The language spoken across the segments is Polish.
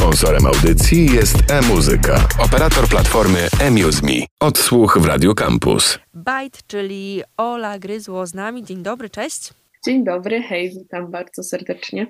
Sponsorem audycji jest e-muzyka, operator platformy eMuseMe. Odsłuch w Radio Campus. Bajt, czyli Ola Gryzło z nami. Dzień dobry, cześć. Dzień dobry, hej, witam bardzo serdecznie.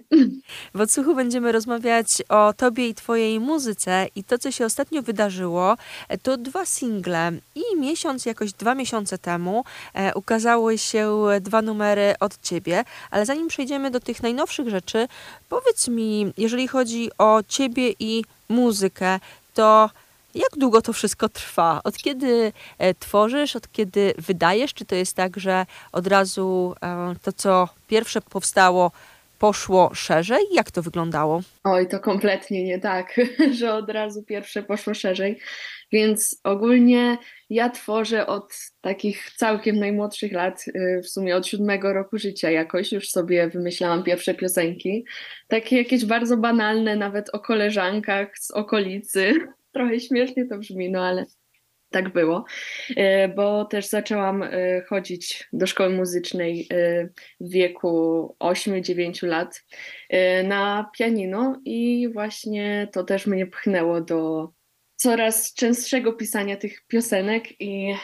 W odsłuchu będziemy rozmawiać o tobie i twojej muzyce i to, co się ostatnio wydarzyło, to dwa single i miesiąc, jakoś dwa miesiące temu e, ukazały się dwa numery od ciebie, ale zanim przejdziemy do tych najnowszych rzeczy, powiedz mi, jeżeli chodzi o ciebie i muzykę, to jak długo to wszystko trwa? Od kiedy e, tworzysz, od kiedy wydajesz? Czy to jest tak, że od razu e, to, co pierwsze powstało, poszło szerzej? Jak to wyglądało? Oj, to kompletnie nie tak, że od razu pierwsze poszło szerzej. Więc ogólnie ja tworzę od takich całkiem najmłodszych lat, y, w sumie od siódmego roku życia jakoś już sobie wymyślałam pierwsze piosenki. Takie jakieś bardzo banalne, nawet o koleżankach z okolicy. Trochę śmiesznie to brzmi, no ale tak było, e, bo też zaczęłam e, chodzić do szkoły muzycznej e, w wieku 8-9 lat na pianino i właśnie to też mnie pchnęło do coraz częstszego pisania tych piosenek i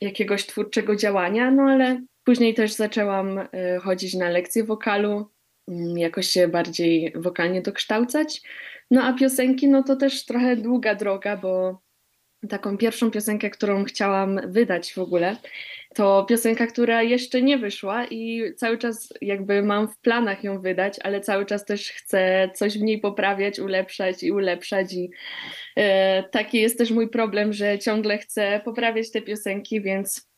jakiegoś twórczego działania, no ale później też zaczęłam chodzić na lekcje wokalu, mm, jakoś się bardziej wokalnie dokształcać. No a piosenki, no to też trochę długa droga, bo taką pierwszą piosenkę, którą chciałam wydać w ogóle, to piosenka, która jeszcze nie wyszła i cały czas jakby mam w planach ją wydać, ale cały czas też chcę coś w niej poprawiać, ulepszać i ulepszać i e, taki jest też mój problem, że ciągle chcę poprawiać te piosenki, więc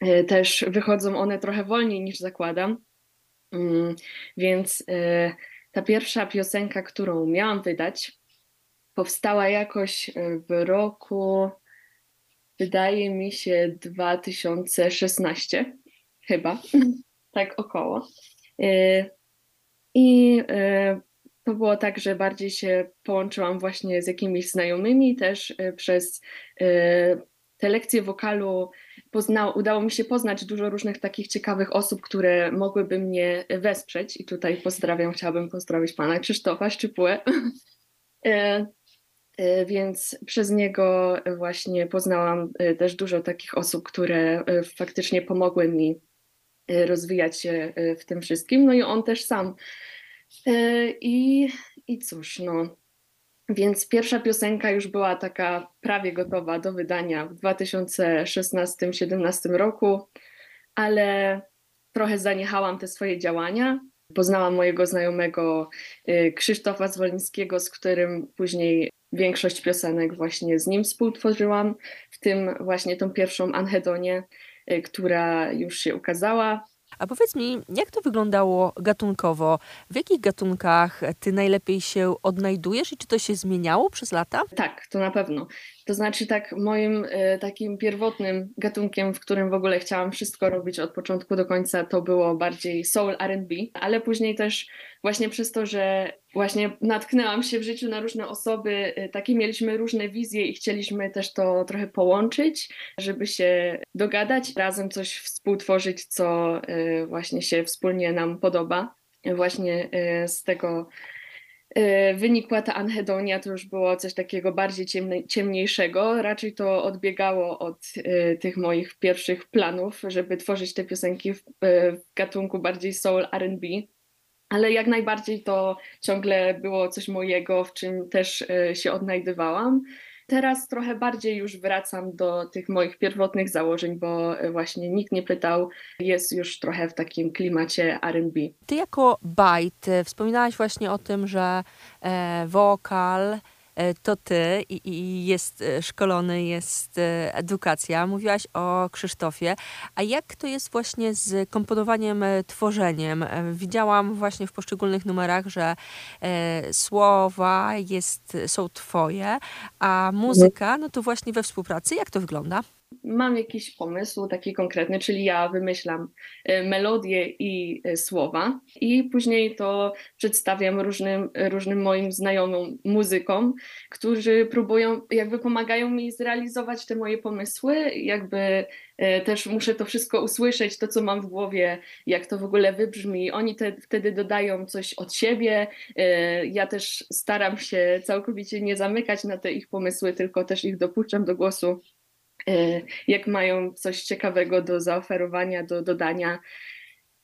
e, też wychodzą one trochę wolniej niż zakładam. Mm, więc e, ta pierwsza piosenka, którą miałam wydać, powstała jakoś e, w roku, wydaje mi się, 2016, chyba, tak około. E, I e, to było tak, że bardziej się połączyłam właśnie z jakimiś znajomymi też przez te lekcje wokalu pozna, udało mi się poznać dużo różnych takich ciekawych osób, które mogłyby mnie wesprzeć. I tutaj pozdrawiam, chciałabym pozdrowić pana Krzysztofa Szczypułę. E, e, więc przez niego właśnie poznałam e, też dużo takich osób, które faktycznie pomogły mi rozwijać się w tym wszystkim. No i on też sam. I, i cóż, no, więc pierwsza piosenka już była taka prawie gotowa do wydania w 2016-2017 roku, ale trochę zaniechałam te swoje działania. Poznałam mojego znajomego y, Krzysztofa Zwolińskiego, z którym później większość piosenek właśnie z nim współtworzyłam, w tym właśnie tą pierwszą Anhedonię, y, która już się ukazała. A powiedz mi, jak to wyglądało gatunkowo? W jakich gatunkach ty najlepiej się odnajdujesz i czy to się zmieniało przez lata? Tak, to na pewno. To znaczy tak moim e, takim pierwotnym gatunkiem, w którym w ogóle chciałam wszystko robić od początku do końca, to było bardziej soul R&B, ale później też właśnie przez to, że właśnie natknęłam się w życiu na różne osoby, e, takie mieliśmy różne wizje i chcieliśmy też to trochę połączyć, żeby się dogadać, razem coś współtworzyć, co e, właśnie się wspólnie nam podoba. Właśnie z tego wynikła ta anhedonia, to już było coś takiego bardziej ciemne, ciemniejszego. Raczej to odbiegało od y, tych moich pierwszych planów, żeby tworzyć te piosenki y, w gatunku bardziej soul RB. Ale jak najbardziej to ciągle było coś mojego, w czym też y, się odnajdywałam. Teraz trochę bardziej już wracam do tych moich pierwotnych założeń, bo e, właśnie nikt nie pytał, jest już trochę w takim klimacie RB. Ty jako bajt e, wspominałaś właśnie o tym, że e, wokal E, to ty i, i jest e, szkolony, jest e, edukacja. Mówiłaś o Krzysztofie. A jak to jest właśnie z komponowaniem, tworzeniem? Widziałam właśnie w poszczególnych numerach, że słowa jest, są twoje, a muzyka, no to właśnie we współpracy. Jak to wygląda? Mam jakiś pomysł taki konkretny, czyli ja wymyślam e, melodię i e, słowa i później to przedstawiam różnym, różnym moim znajomym muzykom, którzy próbują, jakby pomagają mi zrealizować te moje pomysły, jakby e, też muszę to wszystko usłyszeć, to co mam w głowie, jak to w ogóle wybrzmi. Oni te, wtedy dodają coś od siebie. Ja też staram się całkowicie nie zamykać na te ich pomysły, tylko też ich dopuszczam do głosu jak mają coś ciekawego do zaoferowania, do dodania.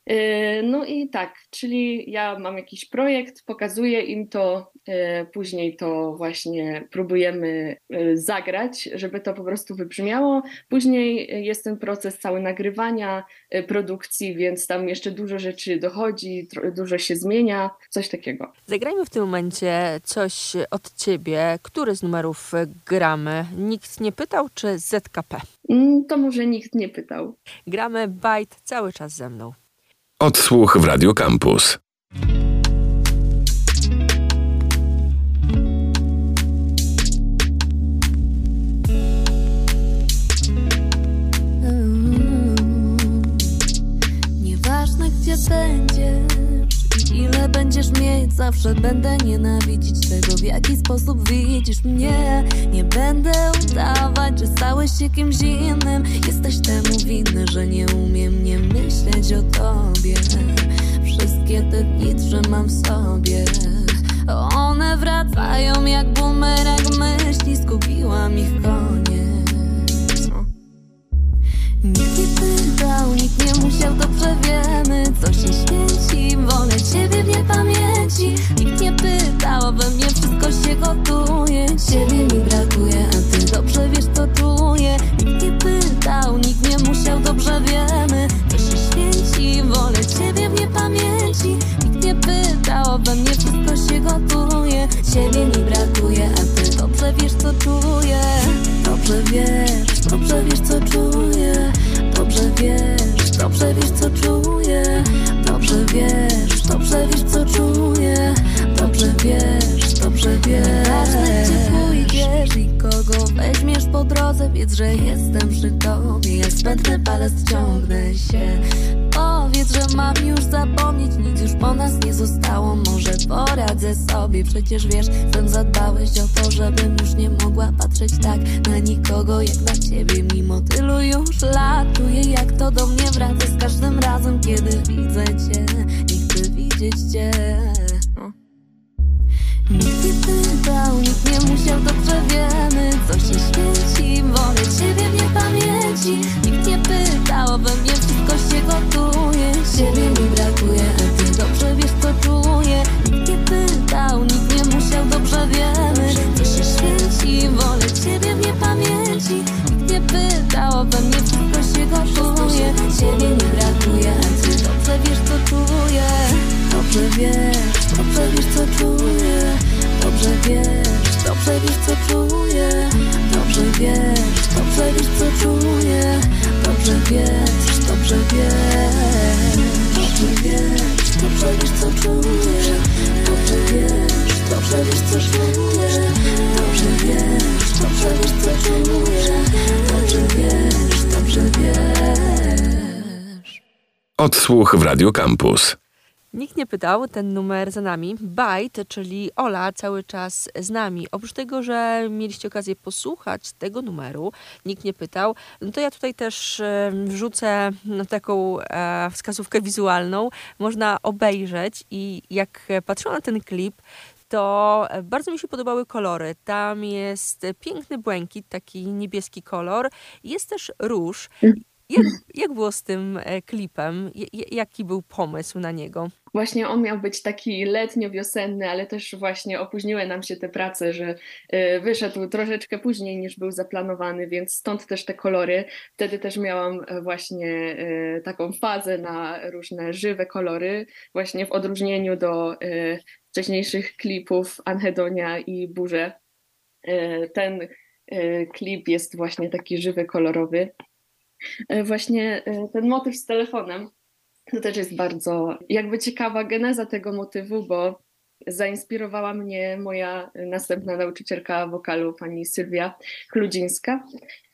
E, no i tak, czyli ja mam jakiś projekt, pokazuję im to, e, później to właśnie próbujemy zagrać, żeby to po prostu wybrzmiało. Później jest ten proces cały nagrywania, produkcji, więc tam jeszcze dużo rzeczy dochodzi, dużo się zmienia, coś takiego. Zagrajmy w tym momencie coś od ciebie. Który z numerów gramy? Nikt nie pytał, czy ZKP? Mm, to może nikt nie pytał. Gramy bajt cały czas ze mną. Odsłuch w Radio Campus. Nieważne gdzie będziesz ile będziesz mieć, zawsze będę nienawidzić tego, w jaki sposób widzisz mnie. Nie będę udawać, że stałeś się kimś innym. Jesteś temu winny, że nie umiem nie myśleć o tobie. Wszystkie te dni trzymam w sobie. One wracają jak bumerang myśli, skupiłam ich koniec. Nikt nie pytał, nikt nie musiał, dobrze wiemy, co się święci. Wolę wiesz, dobrze wiesz. Ważne, gdzie pójdziesz i kogo weźmiesz po drodze, wiedz, że jestem przy tobie. Jak spętny palec ciągnę się. Powiedz, że mam już zapomnieć, nic już po nas nie zostało. Może poradzę sobie, przecież wiesz, sam zadbałeś o to, żebym już nie mogła patrzeć tak na nikogo jak na ciebie. Mimo tylu już lat, czuję jak to do mnie wraca z każdym razem, kiedy widzę cię. Nie chcę widzieć cię. You. Wiesz, co czuję. Dobrze wiesz, dobrze wiesz. Dobrze wiesz, dobrze wiesz, co czuję. Dobrze wiesz, dobrze wiesz, co czuję. Dobrze wiesz, dobrze wiesz, co czuję. Dobrze wiesz, dobrze wiesz. Odsłuch w Radio Campus. Nikt nie pytał, ten numer za nami. Byte, czyli Ola, cały czas z nami. Oprócz tego, że mieliście okazję posłuchać tego numeru, nikt nie pytał, no to ja tutaj też e, wrzucę taką e, wskazówkę wizualną. Można obejrzeć i jak patrzyłam na ten klip, to bardzo mi się podobały kolory. Tam jest piękny błękit, taki niebieski kolor. Jest też róż. Jak, jak było z tym e, klipem? Jaki był pomysł na niego? Właśnie on miał być taki letnio-wiosenny, ale też właśnie opóźniły nam się te prace, że y, wyszedł troszeczkę później niż był zaplanowany, więc stąd też te kolory. Wtedy też miałam e, właśnie taką fazę na różne żywe kolory, właśnie w odróżnieniu do wcześniejszych klipów Anhedonia i Burze. Ten klip jest właśnie taki żywy, kolorowy. Właśnie ten motyw z telefonem to też jest bardzo jakby ciekawa geneza tego motywu, bo zainspirowała mnie moja następna nauczycielka wokalu, pani Sylwia Kludzińska,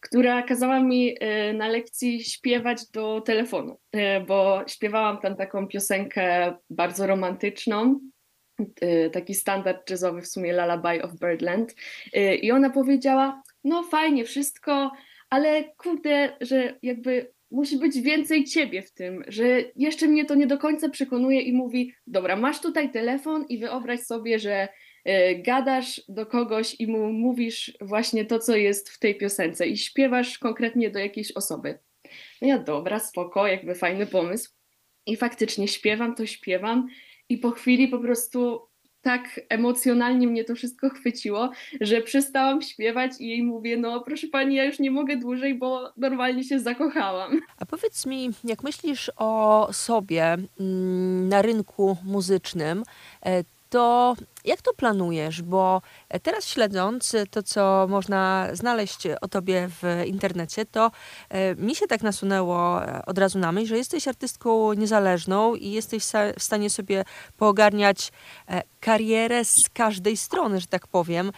która kazała mi e, na lekcji śpiewać do telefonu, e, bo śpiewałam tam taką piosenkę bardzo romantyczną, e, taki standard jazzowy w sumie Lullaby of Birdland i ona powiedziała, no fajnie wszystko, ale kurde, że jakby musi być więcej ciebie w tym, że jeszcze mnie to nie do końca przekonuje i mówi, dobra, masz tutaj telefon i wyobraź sobie, że y, gadasz do kogoś i mu mówisz właśnie to, co jest w tej piosence i śpiewasz konkretnie do jakiejś osoby. No ja dobra, spoko, jakby fajny pomysł. I faktycznie śpiewam, to śpiewam i po chwili po prostu tak emocjonalnie mnie to wszystko chwyciło, że przestałam śpiewać i jej mówię, no proszę pani, ja już nie mogę dłużej, bo normalnie się zakochałam. A powiedz mi, jak myślisz o sobie mm, na rynku muzycznym, e, to jak to planujesz? Bo teraz śledząc to, co można znaleźć o tobie w internecie, to e, mi się tak nasunęło e, od razu na myśl, że jesteś artystką niezależną i jesteś w stanie sobie poogarniać e, karierę z każdej strony, że tak powiem.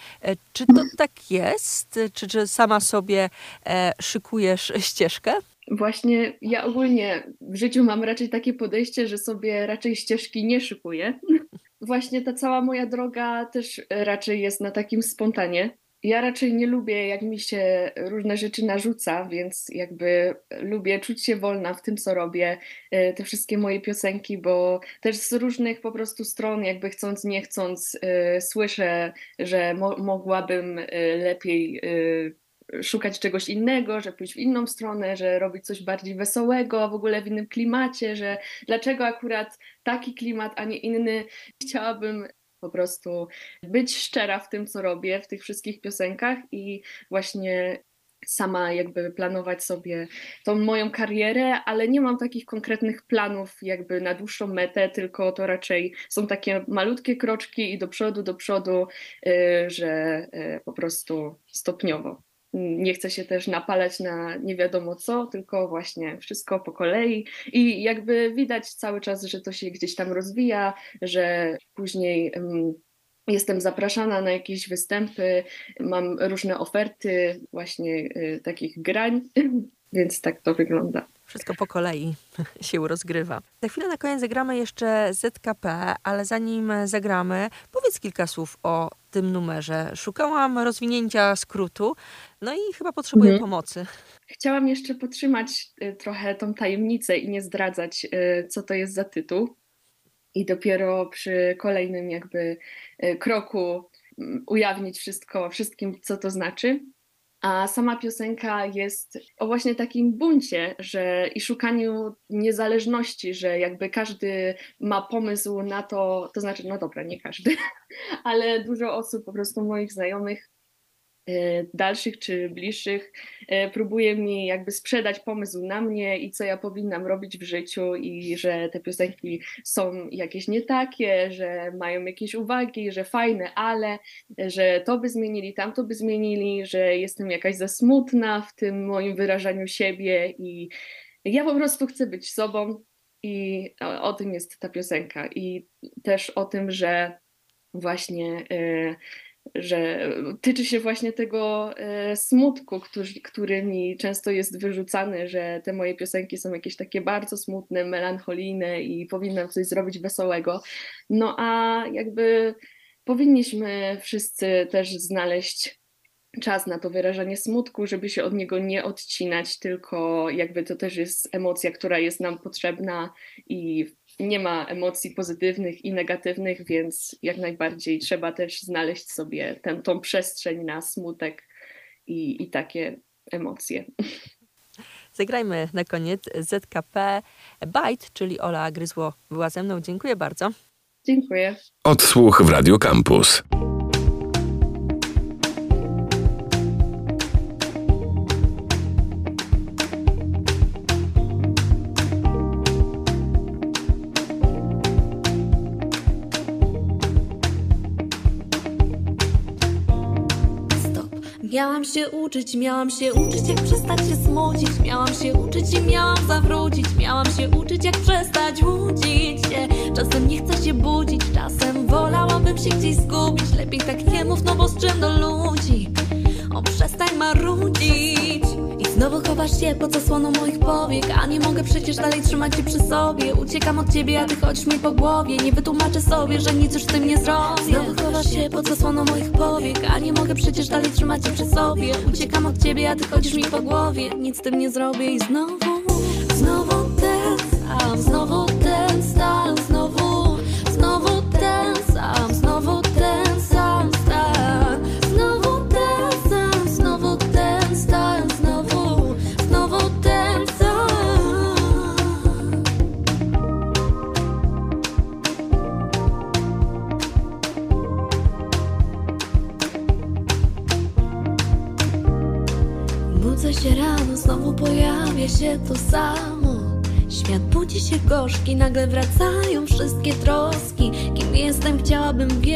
Czy to tak jest? Czy, czy sama sobie szykujesz ścieżkę? Właśnie ja ogólnie w życiu mam raczej takie podejście, że sobie raczej ścieżki nie szykuję. Właśnie ta cała moja droga też raczej jest na takim spontanie. Ja raczej nie lubię, jak mi się różne rzeczy narzuca, więc jakby lubię czuć się wolna w tym, co robię, e, te wszystkie moje piosenki, bo też z różnych po prostu stron, jakby chcąc, nie chcąc, e, słyszę, że mo mogłabym e, lepiej szukać czegoś innego, że pójść w inną stronę, że robić coś bardziej wesołego, w ogóle w innym klimacie, że dlaczego akurat taki klimat, a nie inny. Chciałabym po prostu być szczera w tym, co robię, w tych wszystkich piosenkach i właśnie sama jakby planować sobie tą moją karierę, ale nie mam takich konkretnych planów jakby na dłuższą metę, tylko to raczej są takie malutkie kroczki i do przodu, do przodu, y, że y, po prostu stopniowo nie chce się też napalać na nie wiadomo co, tylko właśnie wszystko po kolei. I jakby widać cały czas, że to się gdzieś tam rozwija, że później um, jestem zapraszana na jakieś występy, mam różne oferty właśnie y, takich grań, więc tak to wygląda. Wszystko po kolei się rozgrywa. Za chwilę na koniec zagramy jeszcze ZKP, ale zanim zagramy, powiedz kilka słów o tym numerze. Szukałam rozwinięcia skrótu, no i chyba potrzebuję mhm. pomocy. Chciałam jeszcze podtrzymać y, trochę tą tajemnicę i nie zdradzać, y, co to jest za tytuł. I dopiero przy kolejnym jakby y, kroku mm, ujawnić wszystko, wszystkim, co to znaczy. A sama piosenka jest o właśnie takim buncie, że i szukaniu niezależności, że jakby każdy ma pomysł na to, to znaczy, no dobra, nie każdy, ale dużo osób, po prostu moich znajomych E, dalszych czy bliższych e, próbuje mi jakby sprzedać pomysł na mnie i co ja powinnam robić w życiu i że te piosenki są jakieś nie takie, że mają jakieś uwagi, że fajne, ale że to by zmienili, tamto by zmienili, że jestem jakaś za smutna w tym moim wyrażaniu siebie i ja po prostu chcę być sobą i o, tym jest ta piosenka. I też o tym, że właśnie y, że tyczy się właśnie tego e, smutku, który, który mi często jest wyrzucany, że te moje piosenki są jakieś takie bardzo smutne, melancholijne i powinnam coś zrobić wesołego. No a jakby powinniśmy wszyscy też znaleźć czas na to wyrażanie smutku, żeby się od niego nie odcinać, tylko jakby to też jest emocja, która jest nam potrzebna i nie ma emocji pozytywnych i negatywnych, więc jak najbardziej trzeba też znaleźć sobie tę, tą przestrzeń na smutek i, i takie emocje. Zagrajmy na koniec ZKP Byte, czyli Ola Gryzło była ze mną. Dziękuję bardzo. Dziękuję. Odsłuch w Radio Campus. Miałam się uczyć, miałam się uczyć jak przestać się smucić. Miałam się uczyć i miałam zawrócić. Miałam się uczyć jak przestać łudzić się. Czasem nie chcę się budzić, czasem wolałabym się gdzieś zgubić. Lepiej tak nie mów, no bo z czym do ludzi? O przestań marudzić znowu chowasz się pod zasłoną moich powiek? A nie mogę przecież dalej trzymać cię przy sobie. Uciekam od ciebie, a ty chodzisz mi po głowie. Nie wytłumaczę sobie, że nic już z tym nie zrobię. Znowu chowasz się pod zasłoną moich powiek? A nie mogę przecież dalej trzymać cię przy sobie. Uciekam od ciebie, a ty chodzisz mi po głowie. Nic z tym nie zrobię i znowu Znowu ten sam, znowu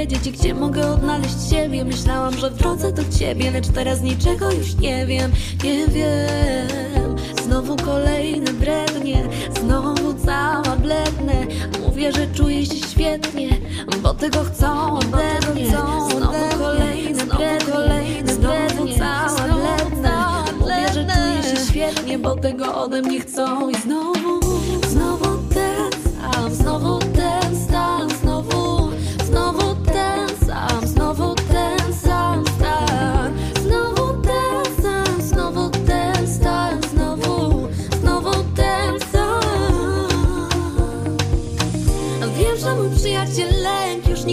chciałabym wiedzieć i gdzie mogę odnaleźć siebie. Myślałam, że wrócę do ciebie, lecz teraz niczego już nie wiem. Nie wiem. Znowu kolejne brednie, znowu cała blednę. Mówię, że czuję się świetnie, bo tego chcą ode mnie. Znowu kolejne brednie, znowu cała blednę. Mówię, że czuję się świetnie, bo tego ode mnie chcą. I znowu, znowu ten sam, znowu ten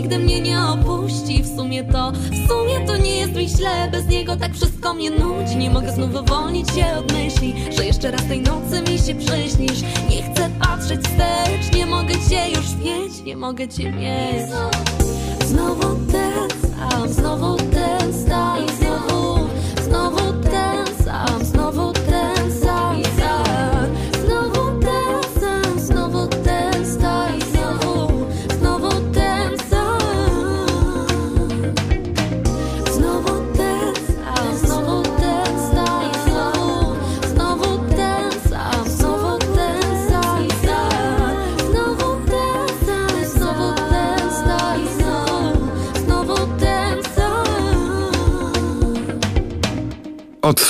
nigdy mnie nie opuści W sumie to, w sumie to nie jest mi źle Bez niego tak wszystko mnie nudzi. Nie mogę znów uwolnić się od myśli Że jeszcze raz tej nocy mi się przyśnisz. Nie chcę patrzeć wstecz Nie mogę cię już mieć, nie mogę cię mieć. Znowu ten sam, znowu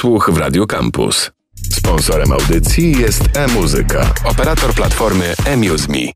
Odsłuch w Radio Campus. Sponsorem audycji jest e-muzyka, operator platformy eMuseMe.